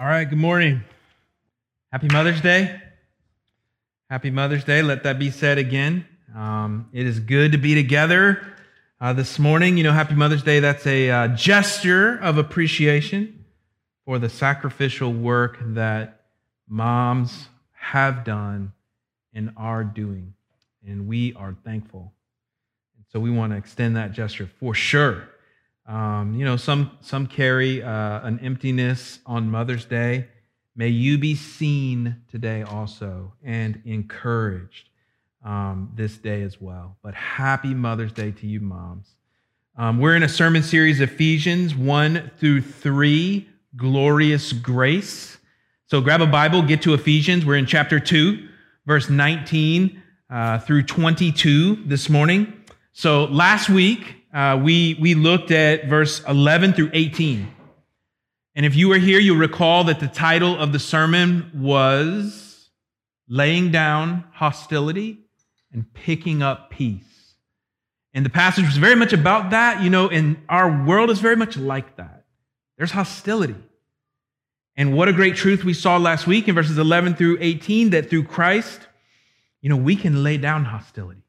All right, good morning. Happy Mother's Day. Happy Mother's Day. Let that be said again. Um, it is good to be together uh, this morning. You know, Happy Mother's Day, that's a uh, gesture of appreciation for the sacrificial work that moms have done and are doing. And we are thankful. So we want to extend that gesture for sure. Um, you know, some, some carry uh, an emptiness on Mother's Day. May you be seen today also and encouraged um, this day as well. But happy Mother's Day to you, moms. Um, we're in a sermon series, Ephesians 1 through 3, Glorious Grace. So grab a Bible, get to Ephesians. We're in chapter 2, verse 19 uh, through 22 this morning. So last week, uh, we, we looked at verse 11 through 18. And if you were here, you'll recall that the title of the sermon was Laying Down Hostility and Picking Up Peace. And the passage was very much about that. You know, and our world is very much like that. There's hostility. And what a great truth we saw last week in verses 11 through 18 that through Christ, you know, we can lay down hostility,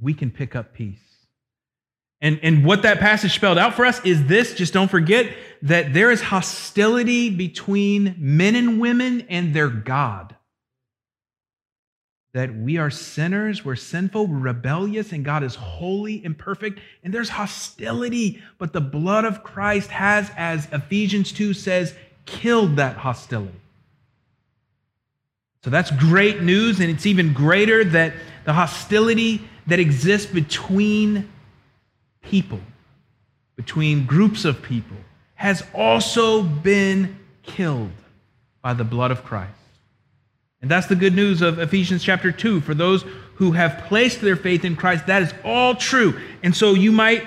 we can pick up peace. And, and what that passage spelled out for us is this just don't forget that there is hostility between men and women and their God. That we are sinners, we're sinful, we're rebellious, and God is holy and perfect, and there's hostility. But the blood of Christ has, as Ephesians 2 says, killed that hostility. So that's great news, and it's even greater that the hostility that exists between people, between groups of people, has also been killed by the blood of Christ. And that's the good news of Ephesians chapter 2. For those who have placed their faith in Christ, that is all true. And so you might,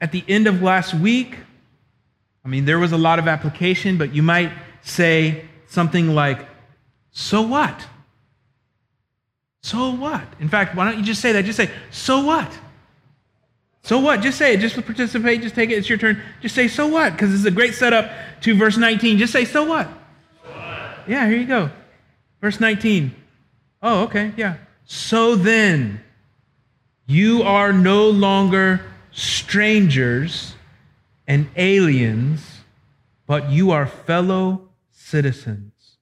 at the end of last week, I mean, there was a lot of application, but you might say something like, So what? So what? In fact, why don't you just say that? Just say, So what? So what? Just say it. Just participate. Just take it. It's your turn. Just say, so what? Because it's a great setup to verse 19. Just say, so what? so what? Yeah, here you go. Verse 19. Oh, okay. Yeah. So then, you are no longer strangers and aliens, but you are fellow citizens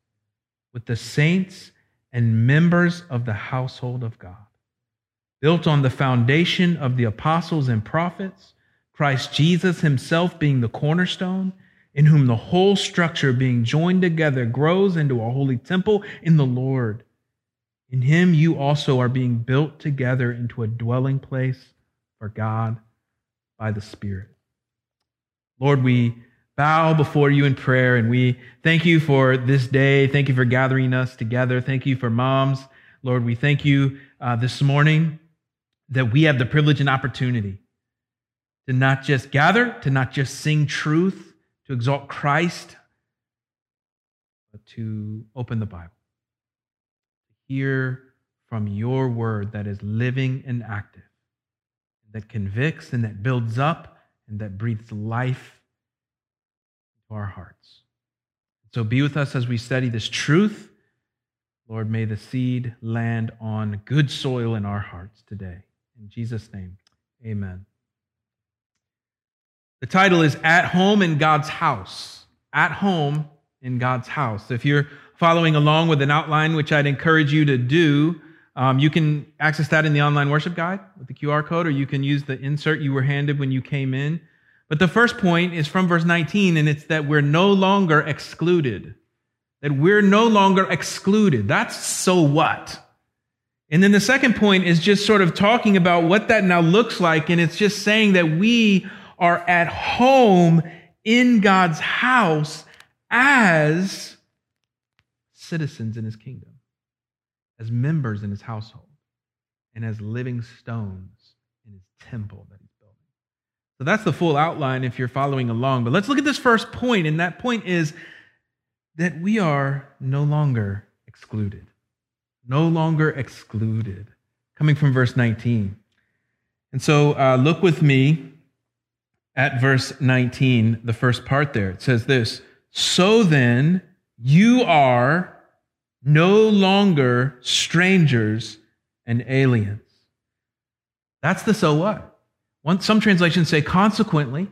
with the saints and members of the household of God built on the foundation of the apostles and prophets, Christ Jesus himself being the cornerstone, in whom the whole structure being joined together grows into a holy temple in the Lord. In him you also are being built together into a dwelling place for God by the Spirit. Lord, we bow before you in prayer and we thank you for this day. Thank you for gathering us together. Thank you for moms. Lord, we thank you uh, this morning that we have the privilege and opportunity to not just gather, to not just sing truth, to exalt Christ, but to open the Bible, to hear from your word that is living and active, that convicts and that builds up and that breathes life into our hearts. So be with us as we study this truth. Lord, may the seed land on good soil in our hearts today. In Jesus' name, amen. The title is At Home in God's House. At Home in God's House. If you're following along with an outline, which I'd encourage you to do, um, you can access that in the online worship guide with the QR code, or you can use the insert you were handed when you came in. But the first point is from verse 19, and it's that we're no longer excluded. That we're no longer excluded. That's so what? And then the second point is just sort of talking about what that now looks like. And it's just saying that we are at home in God's house as citizens in his kingdom, as members in his household, and as living stones in his temple that he's building. So that's the full outline if you're following along. But let's look at this first point, and that point is that we are no longer excluded no longer excluded. Coming from verse 19. And so uh, look with me at verse 19, the first part there. It says this So then, You are no longer strangers and aliens. That's the so what. One, some translations say consequently.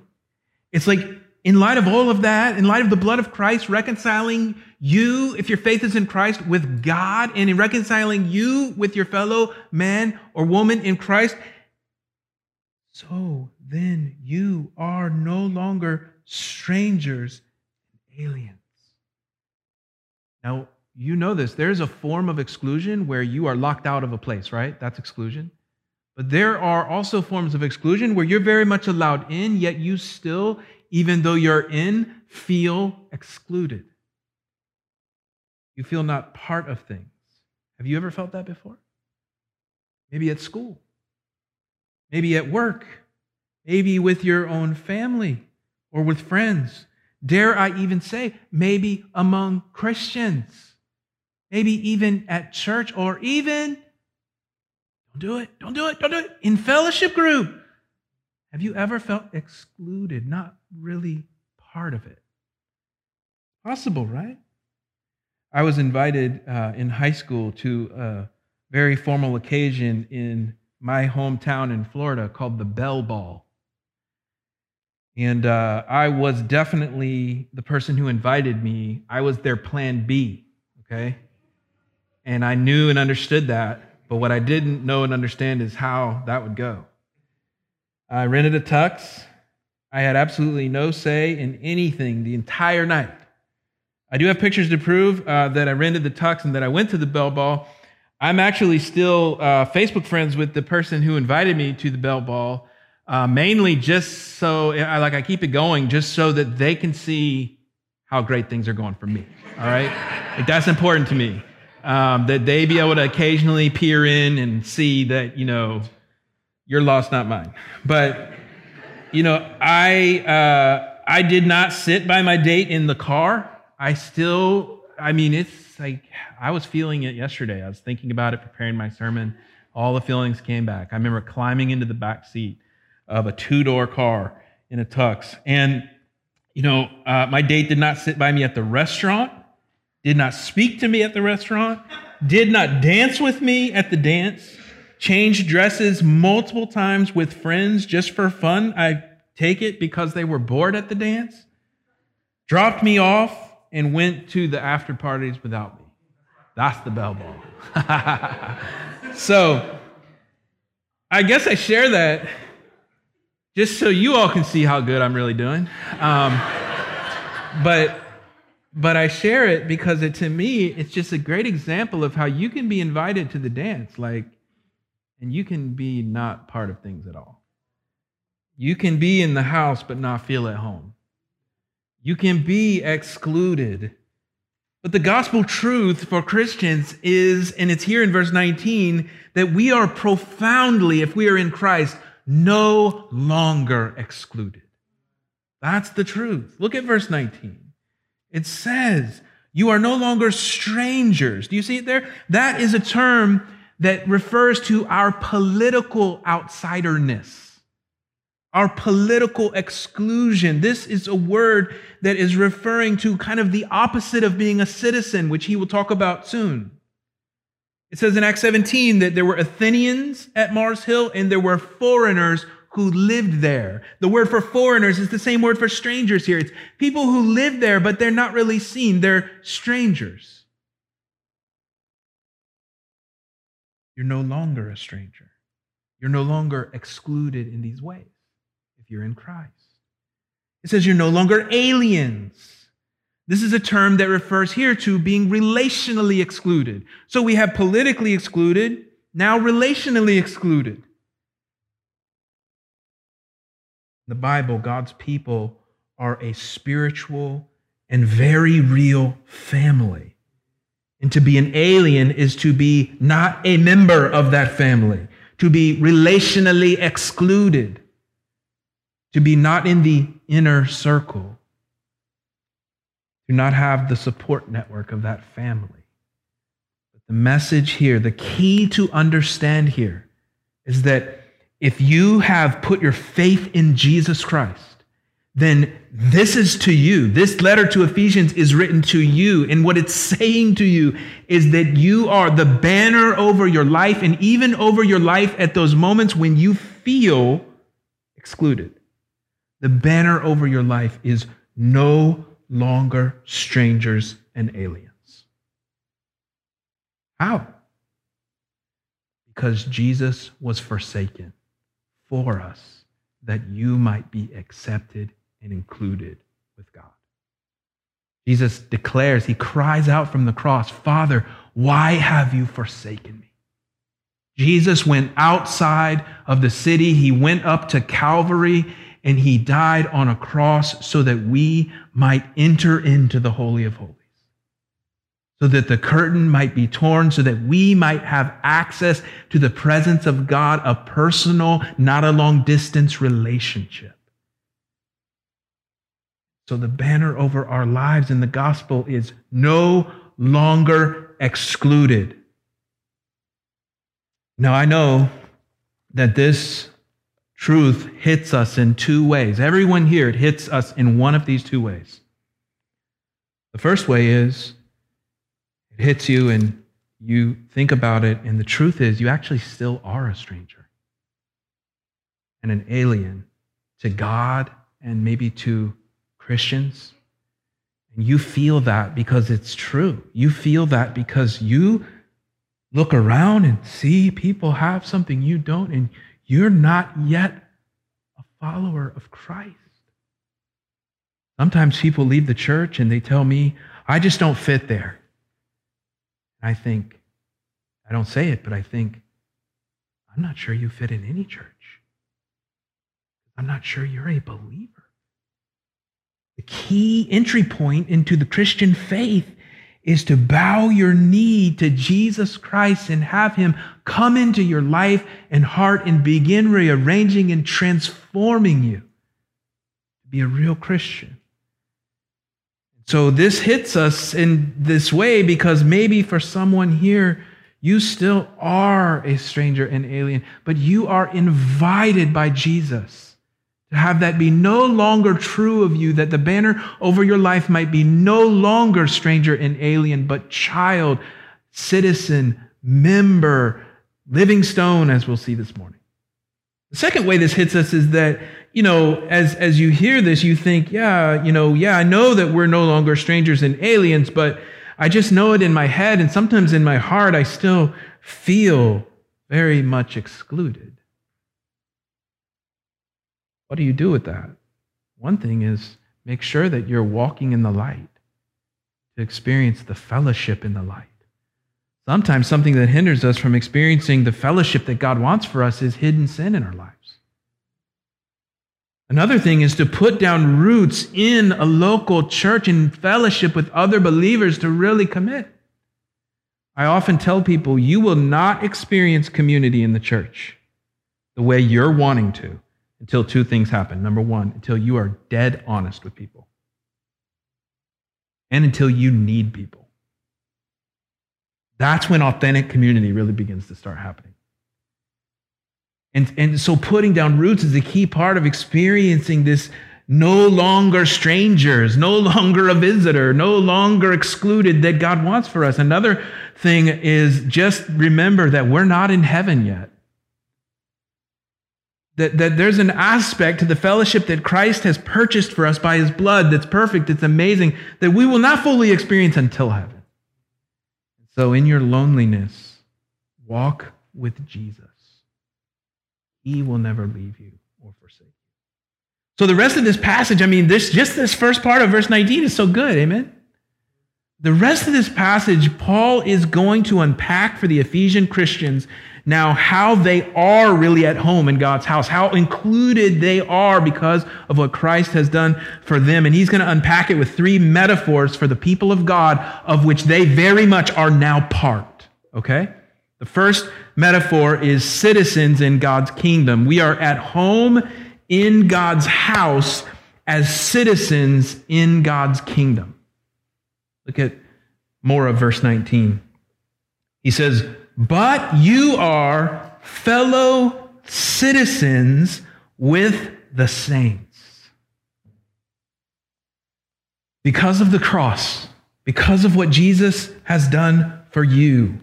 It's like, in light of all of that, in light of the blood of Christ reconciling you, if your faith is in Christ, with God, and in reconciling you with your fellow man or woman in Christ, so then you are no longer strangers and aliens. Now, you know this. There's a form of exclusion where you are locked out of a place, right? That's exclusion. But there are also forms of exclusion where you're very much allowed in, yet you still, even though you're in, feel excluded. You feel not part of things. Have you ever felt that before? Maybe at school, maybe at work, maybe with your own family or with friends. Dare I even say, maybe among Christians maybe even at church or even, don't do it, don't do it, don't do it, in fellowship group. Have you ever felt excluded, not really part of it? Possible, right? I was invited uh, in high school to a very formal occasion in my hometown in Florida called the Bell Ball. And uh, I was definitely the person who invited me. I was their plan B, okay? And I knew and understood that. But what I didn't know and understand is how that would go. I rented a tux. I had absolutely no say in anything the entire night. I do have pictures to prove uh, that I rented the tux and that I went to the Bell Ball. I'm actually still uh, Facebook friends with the person who invited me to the Bell Ball, uh, mainly just so, I, like, I keep it going just so that they can see how great things are going for me. All right? like, that's important to me um, that they be able to occasionally peer in and see that, you know, your loss, not mine. But, you know, I, uh, I did not sit by my date in the car. I still, I mean, it's like, I was feeling it yesterday. I was thinking about it, preparing my sermon. All the feelings came back. I remember climbing into the back seat of a two door car in a tux. And, you know, uh, my date did not sit by me at the restaurant did not speak to me at the restaurant, did not dance with me at the dance, changed dresses multiple times with friends just for fun. I take it because they were bored at the dance, dropped me off, and went to the after parties without me. That's the bell ball. so I guess I share that just so you all can see how good I'm really doing. Um, but but I share it because it, to me, it's just a great example of how you can be invited to the dance, like, and you can be not part of things at all. You can be in the house but not feel at home. You can be excluded. But the gospel truth for Christians is, and it's here in verse 19, that we are profoundly, if we are in Christ, no longer excluded. That's the truth. Look at verse 19. It says, You are no longer strangers. Do you see it there? That is a term that refers to our political outsiderness, our political exclusion. This is a word that is referring to kind of the opposite of being a citizen, which he will talk about soon. It says in Acts 17 that there were Athenians at Mars Hill and there were foreigners who lived there. The word for foreigners is the same word for strangers here. It's people who live there, but they're not really seen. They're strangers. You're no longer a stranger. You're no longer excluded in these ways if you're in Christ. It says you're no longer aliens. This is a term that refers here to being relationally excluded. So we have politically excluded, now relationally excluded. In the Bible, God's people are a spiritual and very real family. And to be an alien is to be not a member of that family, to be relationally excluded, to be not in the inner circle, to not have the support network of that family. But the message here, the key to understand here, is that if you have put your faith in Jesus Christ, then this is to you. This letter to Ephesians is written to you. And what it's saying to you is that you are the banner over your life and even over your life at those moments when you feel excluded. The banner over your life is no longer strangers and aliens. How? Because Jesus was forsaken for us that you might be accepted and included with God. Jesus declares, he cries out from the cross, Father, why have you forsaken me? Jesus went outside of the city. He went up to Calvary and he died on a cross so that we might enter into the Holy of Holies. So that the curtain might be torn, so that we might have access to the presence of God, a personal, not a long distance relationship. So the banner over our lives in the gospel is no longer excluded. Now, I know that this truth hits us in two ways. Everyone here, it hits us in one of these two ways. The first way is it hits you and you think about it, and the truth is you actually still are a stranger and an alien to God and maybe to Christians. And you feel that because it's true. You feel that because you look around and see people have something you don't, and you're not yet a follower of Christ. Sometimes people leave the church and they tell me, I just don't fit there. I think, I don't say it, but I think, I'm not sure you fit in any church. I'm not sure you're a believer. Key entry point into the Christian faith is to bow your knee to Jesus Christ and have Him come into your life and heart and begin rearranging and transforming you to be a real Christian. So this hits us in this way because maybe for someone here, you still are a stranger and alien, but you are invited by Jesus to have that be no longer true of you, that the banner over your life might be no longer stranger and alien, but child, citizen, member, living stone, as we'll see this morning. The second way this hits us is that, you know, as, as you hear this, you think, yeah, you know, yeah, I know that we're no longer strangers and aliens, but I just know it in my head, and sometimes in my heart, I still feel very much excluded. What do you do with that? One thing is make sure that you're walking in the light to experience the fellowship in the light. Sometimes something that hinders us from experiencing the fellowship that God wants for us is hidden sin in our lives. Another thing is to put down roots in a local church in fellowship with other believers to really commit. I often tell people you will not experience community in the church the way you're wanting to until two things happen. Number one, until you are dead honest with people, and until you need people. That's when authentic community really begins to start happening. And, and so putting down roots is a key part of experiencing this no longer strangers, no longer a visitor, no longer excluded that God wants for us. Another thing is just remember that we're not in heaven yet. That, that there's an aspect to the fellowship that Christ has purchased for us by his blood that's perfect, it's amazing, that we will not fully experience until heaven. So, in your loneliness, walk with Jesus. He will never leave you or forsake you. So, the rest of this passage, I mean, this just this first part of verse 19 is so good. Amen. The rest of this passage, Paul is going to unpack for the Ephesian Christians now how they are really at home in God's house, how included they are because of what Christ has done for them. And he's going to unpack it with three metaphors for the people of God, of which they very much are now part. Okay? The first metaphor is citizens in God's kingdom. We are at home in God's house as citizens in God's kingdom. Look at more of verse 19. He says, but you are fellow citizens with the saints. Because of the cross, because of what Jesus has done for you,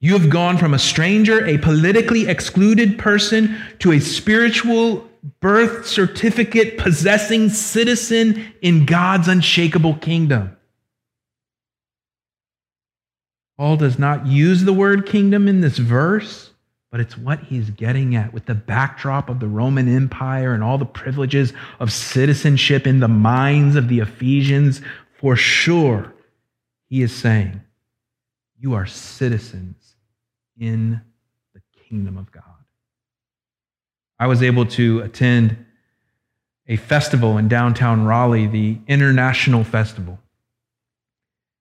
you have gone from a stranger, a politically excluded person, to a spiritual birth certificate possessing citizen in God's unshakable kingdom. Paul does not use the word kingdom in this verse, but it's what he's getting at with the backdrop of the Roman Empire and all the privileges of citizenship in the minds of the Ephesians. For sure, he is saying, You are citizens in the kingdom of God. I was able to attend a festival in downtown Raleigh, the International Festival.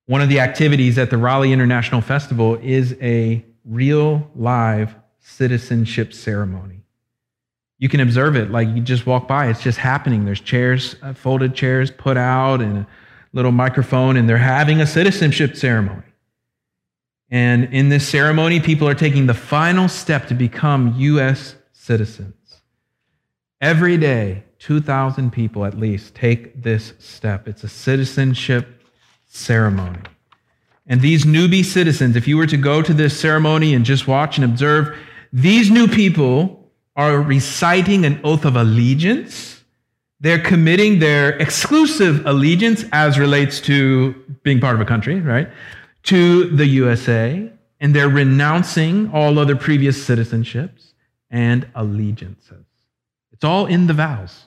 One of the activities at the Raleigh International Festival is a real live citizenship ceremony. You can observe it like you just walk by, it's just happening. There's chairs, uh, folded chairs put out, and a little microphone, and they're having a citizenship ceremony. And in this ceremony, people are taking the final step to become U.S. citizens. Every day, 2,000 people at least take this step. It's a citizenship ceremony. And these newbie citizens, if you were to go to this ceremony and just watch and observe, these new people are reciting an oath of allegiance. They're committing their exclusive allegiance as relates to being part of a country, right? To the USA. And they're renouncing all other previous citizenships and allegiances. It's all in the vows.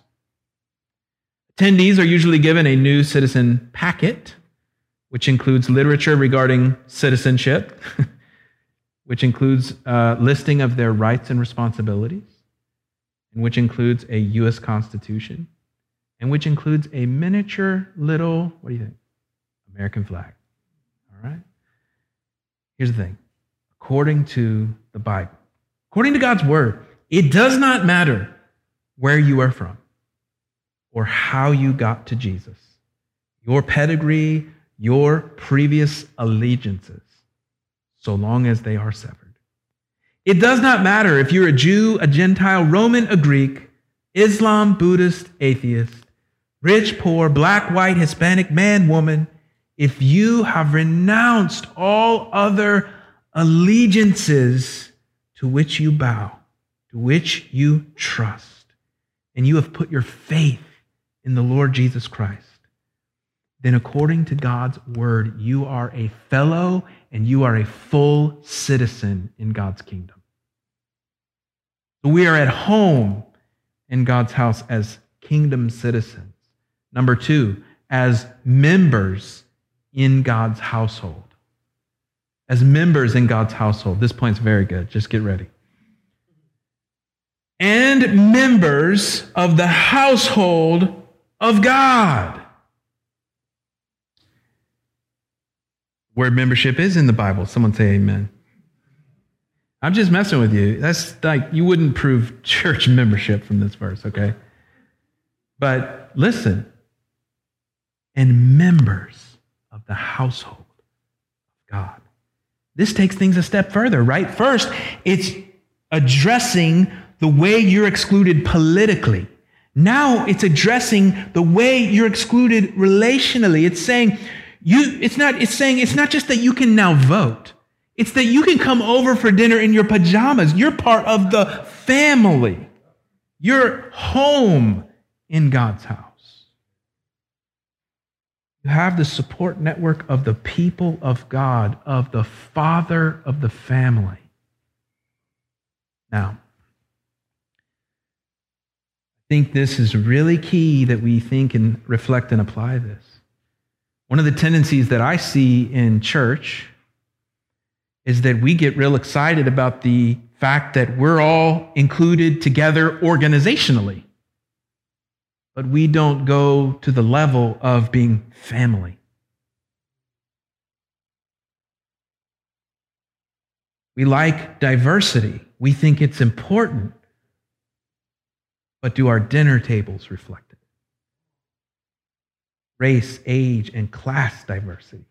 Attendees are usually given a new citizen packet which includes literature regarding citizenship, which includes a listing of their rights and responsibilities, and which includes a U.S. Constitution, and which includes a miniature little, what do you think? American flag. All right? Here's the thing according to the Bible, according to God's word, it does not matter where you are from or how you got to Jesus. Your pedigree, your previous allegiances, so long as they are severed. It does not matter if you're a Jew, a Gentile, Roman, a Greek, Islam, Buddhist, atheist, rich, poor, black, white, Hispanic, man, woman, if you have renounced all other allegiances to which you bow, to which you trust, and you have put your faith in the Lord Jesus Christ, then according to God's word, you are a fellow and you are a full citizen in God's kingdom. We are at home in God's house as kingdom citizens. Number two, as members in God's household. As members in God's household. This point's very good. Just get ready. And members of the household of God. Where membership is in the Bible. Someone say amen. I'm just messing with you. That's like, you wouldn't prove church membership from this verse, okay? But listen, and members of the household of God. This takes things a step further, right? First, it's addressing the way you're excluded politically. Now it's addressing the way you're excluded relationally. It's saying you, it's not, it's saying it's not just that you can now vote. It's that you can come over for dinner in your pajamas. You're part of the family. You're home in God's house. You have the support network of the people of God, of the father of the family. Now, I think this is really key that we think and reflect and apply this. One of the tendencies that I see in church is that we get real excited about the fact that we're all included together organizationally, but we don't go to the level of being family. We like diversity. We think it's important. But do our dinner tables reflect? Race, age, and class diversity?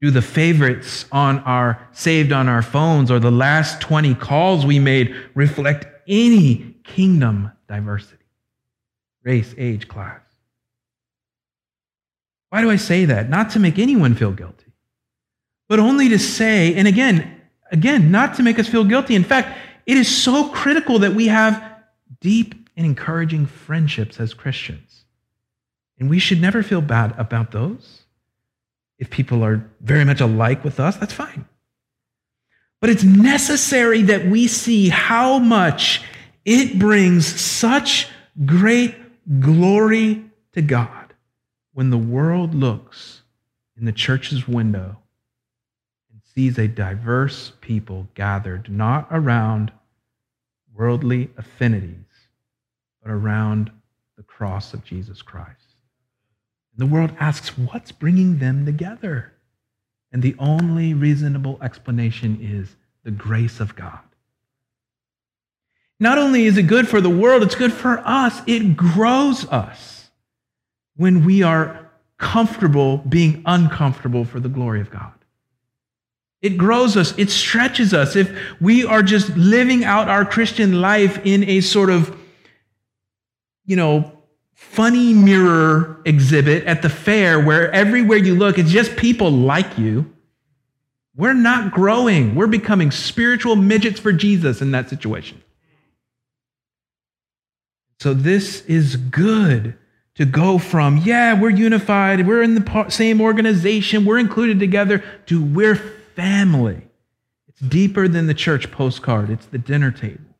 Do the favorites on our saved on our phones or the last 20 calls we made reflect any kingdom diversity? Race, age, class. Why do I say that? Not to make anyone feel guilty, but only to say, and again, again, not to make us feel guilty. In fact, it is so critical that we have deep and encouraging friendships as Christians. And we should never feel bad about those. If people are very much alike with us, that's fine. But it's necessary that we see how much it brings such great glory to God when the world looks in the church's window and sees a diverse people gathered not around worldly affinities, but around the cross of Jesus Christ. The world asks, what's bringing them together? And the only reasonable explanation is the grace of God. Not only is it good for the world, it's good for us. It grows us when we are comfortable being uncomfortable for the glory of God. It grows us, it stretches us. If we are just living out our Christian life in a sort of, you know, funny mirror exhibit at the fair where everywhere you look, it's just people like you, we're not growing. We're becoming spiritual midgets for Jesus in that situation. So, this is good to go from, yeah, we're unified, we're in the same organization, we're included together, to we're family. It's deeper than the church postcard, it's the dinner table.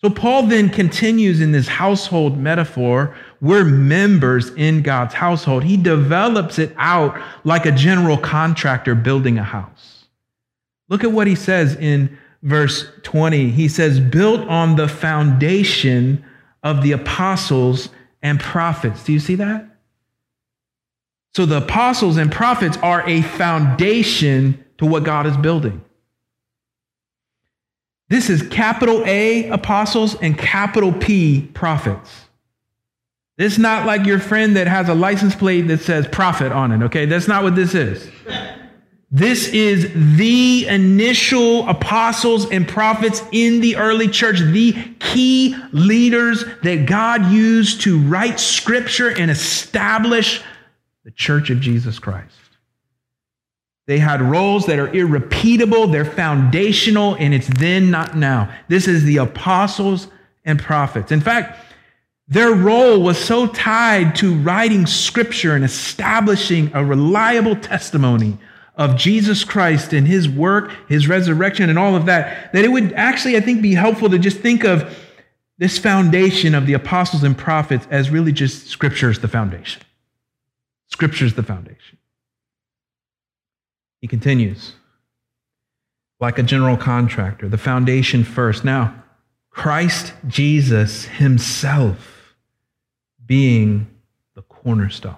So, Paul then continues in this household metaphor. We're members in God's household. He develops it out like a general contractor building a house. Look at what he says in verse 20, he says, built on the foundation of the apostles and prophets. Do you see that? So the apostles and prophets are a foundation to what God is building. This is capital A apostles and capital P prophets. Is not like your friend that has a license plate that says prophet on it, okay? That's not what this is. This is the initial apostles and prophets in the early church, the key leaders that God used to write scripture and establish the church of Jesus Christ. They had roles that are irrepeatable, they're foundational, and it's then, not now. This is the apostles and prophets. In fact, their role was so tied to writing scripture and establishing a reliable testimony of Jesus Christ and his work, his resurrection, and all of that, that it would actually, I think, be helpful to just think of this foundation of the apostles and prophets as really just scripture is the foundation. Scripture is the foundation. He continues, like a general contractor, the foundation first. Now, Christ Jesus himself being the cornerstone.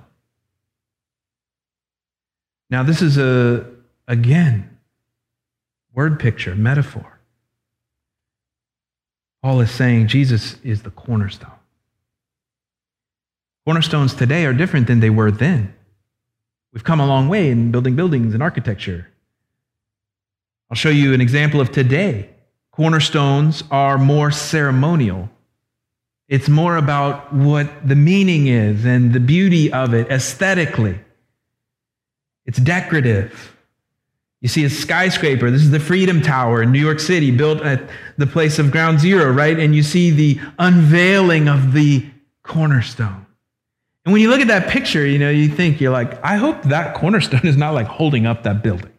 Now, this is a, again, word picture, metaphor. Paul is saying Jesus is the cornerstone. Cornerstones today are different than they were then. We've come a long way in building buildings and architecture. I'll show you an example of today. Cornerstones are more ceremonial. It's more about what the meaning is and the beauty of it aesthetically. It's decorative. You see a skyscraper. This is the Freedom Tower in New York City, built at the place of ground zero, right? And you see the unveiling of the cornerstone. And when you look at that picture, you know, you think, you're like, I hope that cornerstone is not like holding up that building.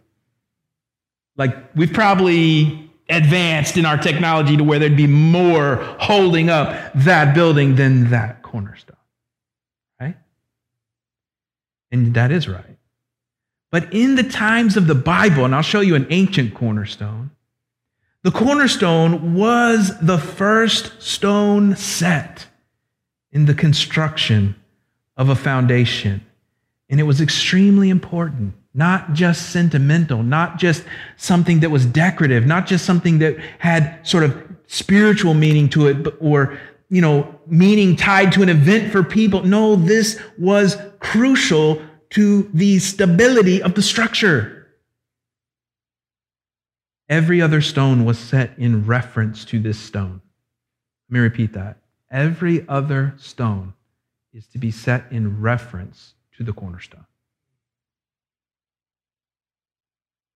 Like, we've probably advanced in our technology to where there'd be more holding up that building than that cornerstone, right? And that is right. But in the times of the Bible, and I'll show you an ancient cornerstone, the cornerstone was the first stone set in the construction of a foundation. And it was extremely important, not just sentimental, not just something that was decorative, not just something that had sort of spiritual meaning to it, or, you know, meaning tied to an event for people. No, this was crucial to the stability of the structure. Every other stone was set in reference to this stone. Let me repeat that. Every other stone is to be set in reference to the cornerstone.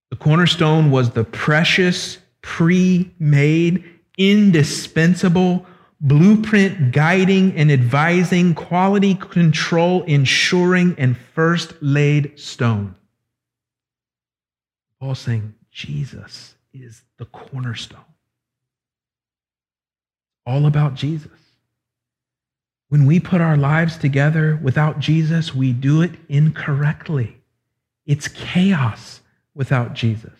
The cornerstone was the precious, pre made, indispensable blueprint guiding and advising, quality control, ensuring, and first laid stone. Paul saying Jesus is the cornerstone. All about Jesus. When we put our lives together without Jesus, we do it incorrectly. It's chaos without Jesus.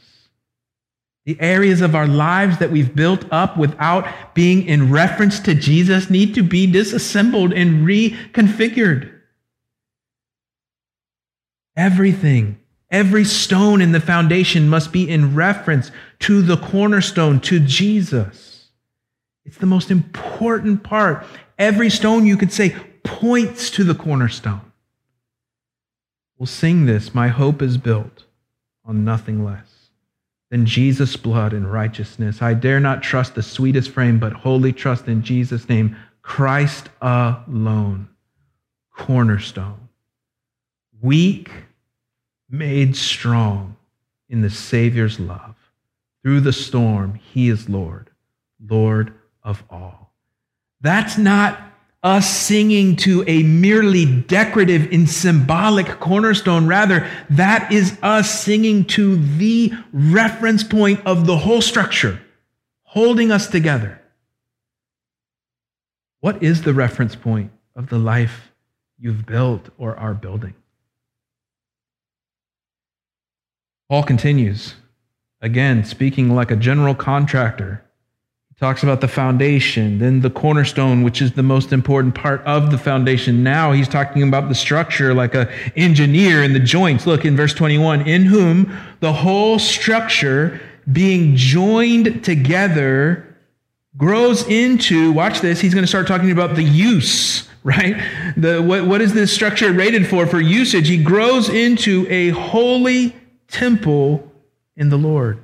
The areas of our lives that we've built up without being in reference to Jesus need to be disassembled and reconfigured. Everything, every stone in the foundation must be in reference to the cornerstone, to Jesus. It's the most important part. Every stone, you could say, points to the cornerstone. We'll sing this My hope is built on nothing less than Jesus' blood and righteousness. I dare not trust the sweetest frame, but wholly trust in Jesus' name, Christ alone, cornerstone, weak, made strong in the Savior's love. Through the storm, He is Lord, Lord of all. That's not us singing to a merely decorative and symbolic cornerstone. Rather, that is us singing to the reference point of the whole structure, holding us together. What is the reference point of the life you've built or are building? Paul continues, again, speaking like a general contractor talks about the foundation, then the cornerstone, which is the most important part of the foundation. Now he's talking about the structure like a engineer and the joints. Look in verse 21, in whom the whole structure being joined together grows into, watch this, he's going to start talking about the use, right? The, what, what is this structure rated for? For usage. He grows into a holy temple in the Lord.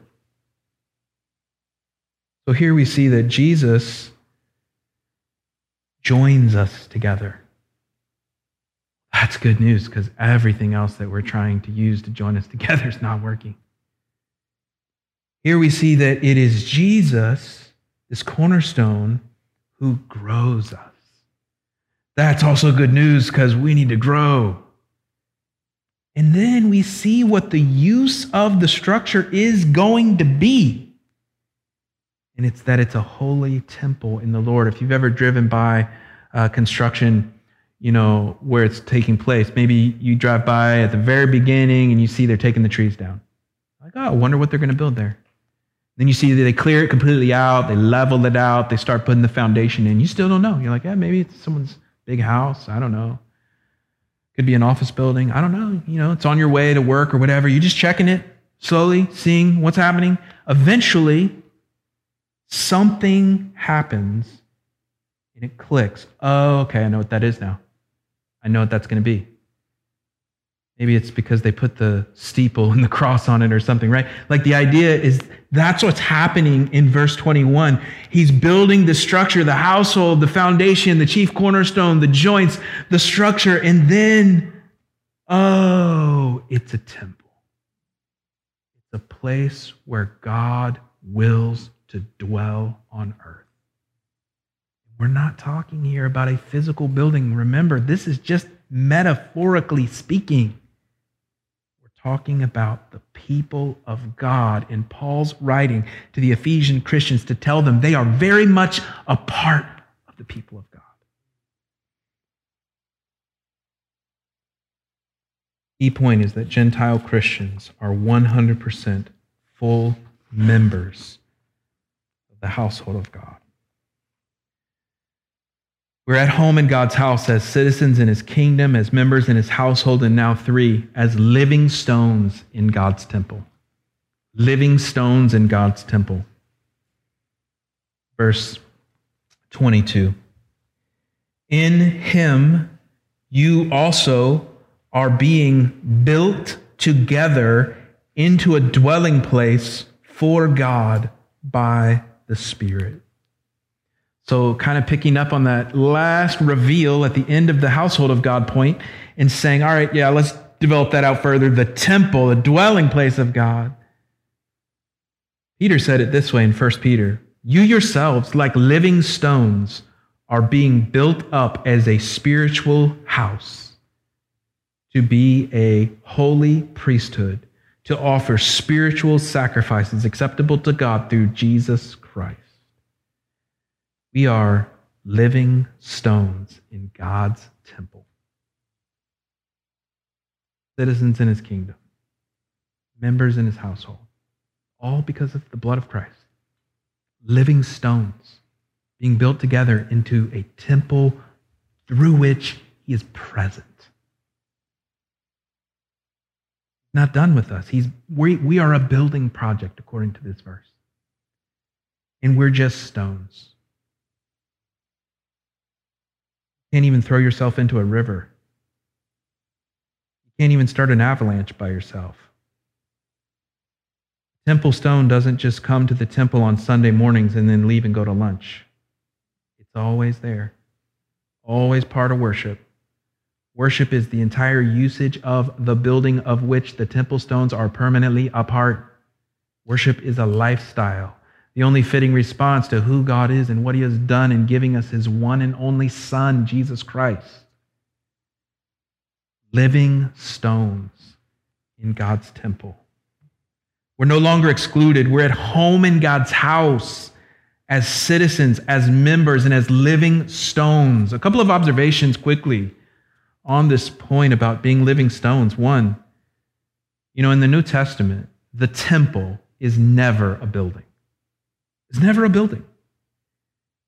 So here we see that Jesus joins us together. That's good news because everything else that we're trying to use to join us together is not working. Here we see that it is Jesus, this cornerstone, who grows us. That's also good news because we need to grow. And then we see what the use of the structure is going to be and it's that it's a holy temple in the Lord. If you've ever driven by uh, construction, you know, where it's taking place, maybe you drive by at the very beginning and you see they're taking the trees down. Like, oh, I wonder what they're going to build there. Then you see that they clear it completely out, they level it out, they start putting the foundation in. You still don't know. You're like, yeah, maybe it's someone's big house. I don't know. Could be an office building. I don't know. You know, it's on your way to work or whatever. You're just checking it slowly, seeing what's happening. Eventually, something happens and it clicks. Oh, okay, I know what that is now. I know what that's going to be. Maybe it's because they put the steeple and the cross on it or something, right? Like the idea is that's what's happening in verse 21. He's building the structure, the household, the foundation, the chief cornerstone, the joints, the structure, and then, oh, it's a temple. It's a place where God wills to dwell on earth. We're not talking here about a physical building. Remember, this is just metaphorically speaking. We're talking about the people of God in Paul's writing to the Ephesian Christians to tell them they are very much a part of the people of God. Key point is that Gentile Christians are 100% full members the household of God. We're at home in God's house as citizens in his kingdom, as members in his household, and now three, as living stones in God's temple. Living stones in God's temple. Verse 22. In him you also are being built together into a dwelling place for God by the Spirit. So, kind of picking up on that last reveal at the end of the household of God point and saying, all right, yeah, let's develop that out further. The temple, the dwelling place of God. Peter said it this way in 1 Peter You yourselves, like living stones, are being built up as a spiritual house to be a holy priesthood, to offer spiritual sacrifices acceptable to God through Jesus Christ. We are living stones in God's temple, citizens in his kingdom, members in his household, all because of the blood of Christ. Living stones being built together into a temple through which he is present. Not done with us. He's, we, we are a building project, according to this verse. And we're just stones. You can't even throw yourself into a river. You can't even start an avalanche by yourself. Temple stone doesn't just come to the temple on Sunday mornings and then leave and go to lunch It's always there, always part of worship. Worship is the entire usage of the building of which the temple stones are permanently a part. Worship is a lifestyle, the only fitting response to who God is and what He has done in giving us His one and only Son, Jesus Christ. Living stones in God's temple. We're no longer excluded. We're at home in God's house as citizens, as members, and as living stones. A couple of observations quickly on this point about being living stones. One, you know, in the New Testament, the temple is never a building. It's never a building.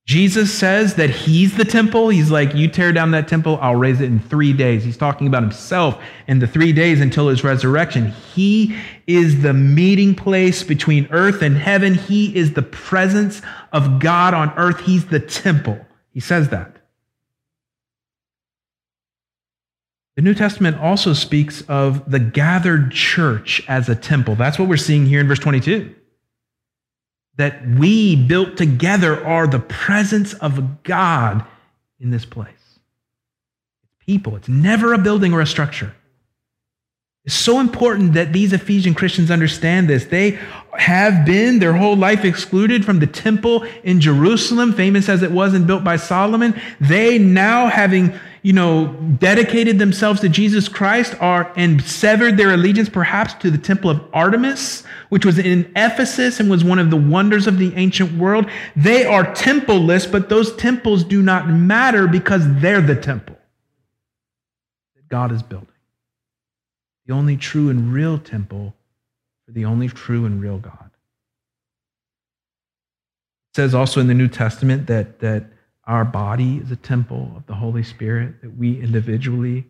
Jesus says that he's the temple. He's like, You tear down that temple, I'll raise it in three days. He's talking about himself in the three days until his resurrection. He is the meeting place between earth and heaven. He is the presence of God on earth. He's the temple. He says that. The New Testament also speaks of the gathered church as a temple. That's what we're seeing here in verse 22 that we built together are the presence of God in this place. People, it's never a building or a structure. It's so important that these Ephesian Christians understand this. They have been their whole life excluded from the temple in Jerusalem, famous as it was and built by Solomon. They now, having you know, dedicated themselves to Jesus Christ are and severed their allegiance perhaps to the temple of Artemis, which was in Ephesus and was one of the wonders of the ancient world. They are templeless, but those temples do not matter because they're the temple that God is building. The only true and real temple for the only true and real God. It says also in the New Testament that, that our body is a temple of the Holy Spirit, that we individually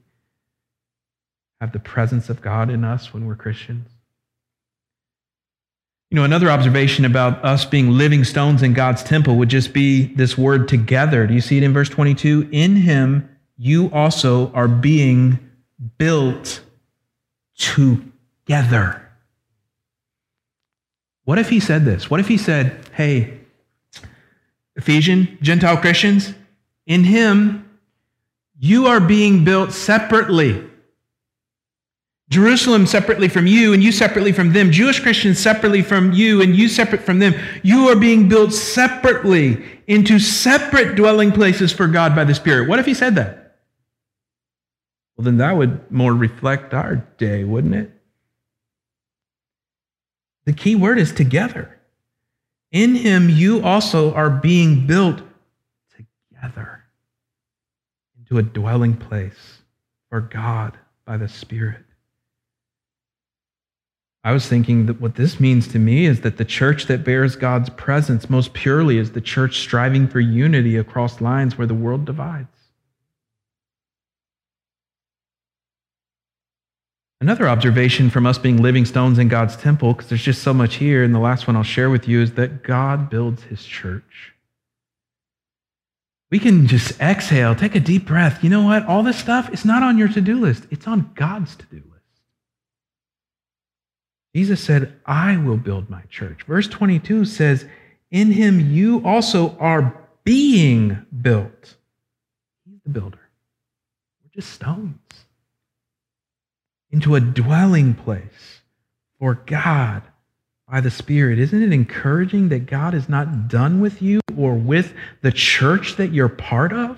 have the presence of God in us when we're Christians. You know, another observation about us being living stones in God's temple would just be this word together. Do you see it in verse 22? In him you also are being built together. What if he said this? What if he said, hey, Ephesian, Gentile Christians, in him, you are being built separately. Jerusalem separately from you, and you separately from them. Jewish Christians separately from you, and you separate from them. You are being built separately into separate dwelling places for God by the Spirit. What if he said that? Well, then that would more reflect our day, wouldn't it? The key word is together. In him you also are being built together into a dwelling place for God by the Spirit. I was thinking that what this means to me is that the church that bears God's presence most purely is the church striving for unity across lines where the world divides. Another observation from us being living stones in God's temple, because there's just so much here, and the last one I'll share with you is that God builds his church. We can just exhale, take a deep breath. You know what? All this stuff, is not on your to do list, it's on God's to do list. Jesus said, I will build my church. Verse 22 says, In him you also are being built. He's the builder. We're just stones. Into a dwelling place for God by the Spirit. Isn't it encouraging that God is not done with you or with the church that you're part of?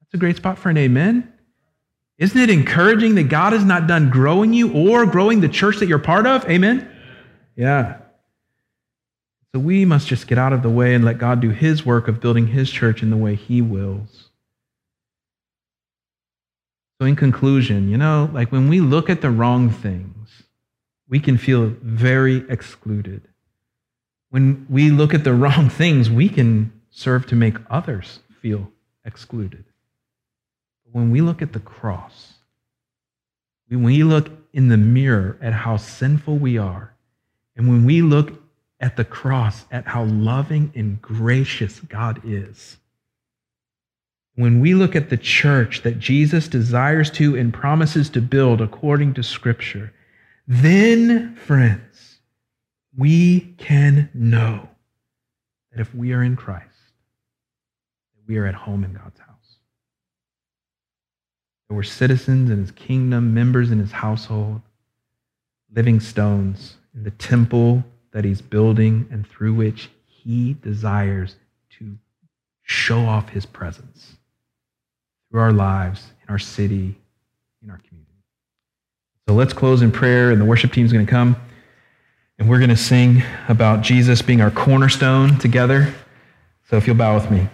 That's a great spot for an amen. Isn't it encouraging that God is not done growing you or growing the church that you're part of? Amen? Yeah. So we must just get out of the way and let God do his work of building his church in the way he wills. So, in conclusion, you know, like when we look at the wrong things, we can feel very excluded. When we look at the wrong things, we can serve to make others feel excluded. But When we look at the cross, when we look in the mirror at how sinful we are, and when we look at the cross at how loving and gracious God is, when we look at the church that Jesus desires to and promises to build according to Scripture, then, friends, we can know that if we are in Christ, we are at home in God's house. That we're citizens in his kingdom, members in his household, living stones in the temple that he's building and through which he desires to show off his presence through our lives, in our city, in our community. So let's close in prayer, and the worship team is going to come, and we're going to sing about Jesus being our cornerstone together. So if you'll bow with me.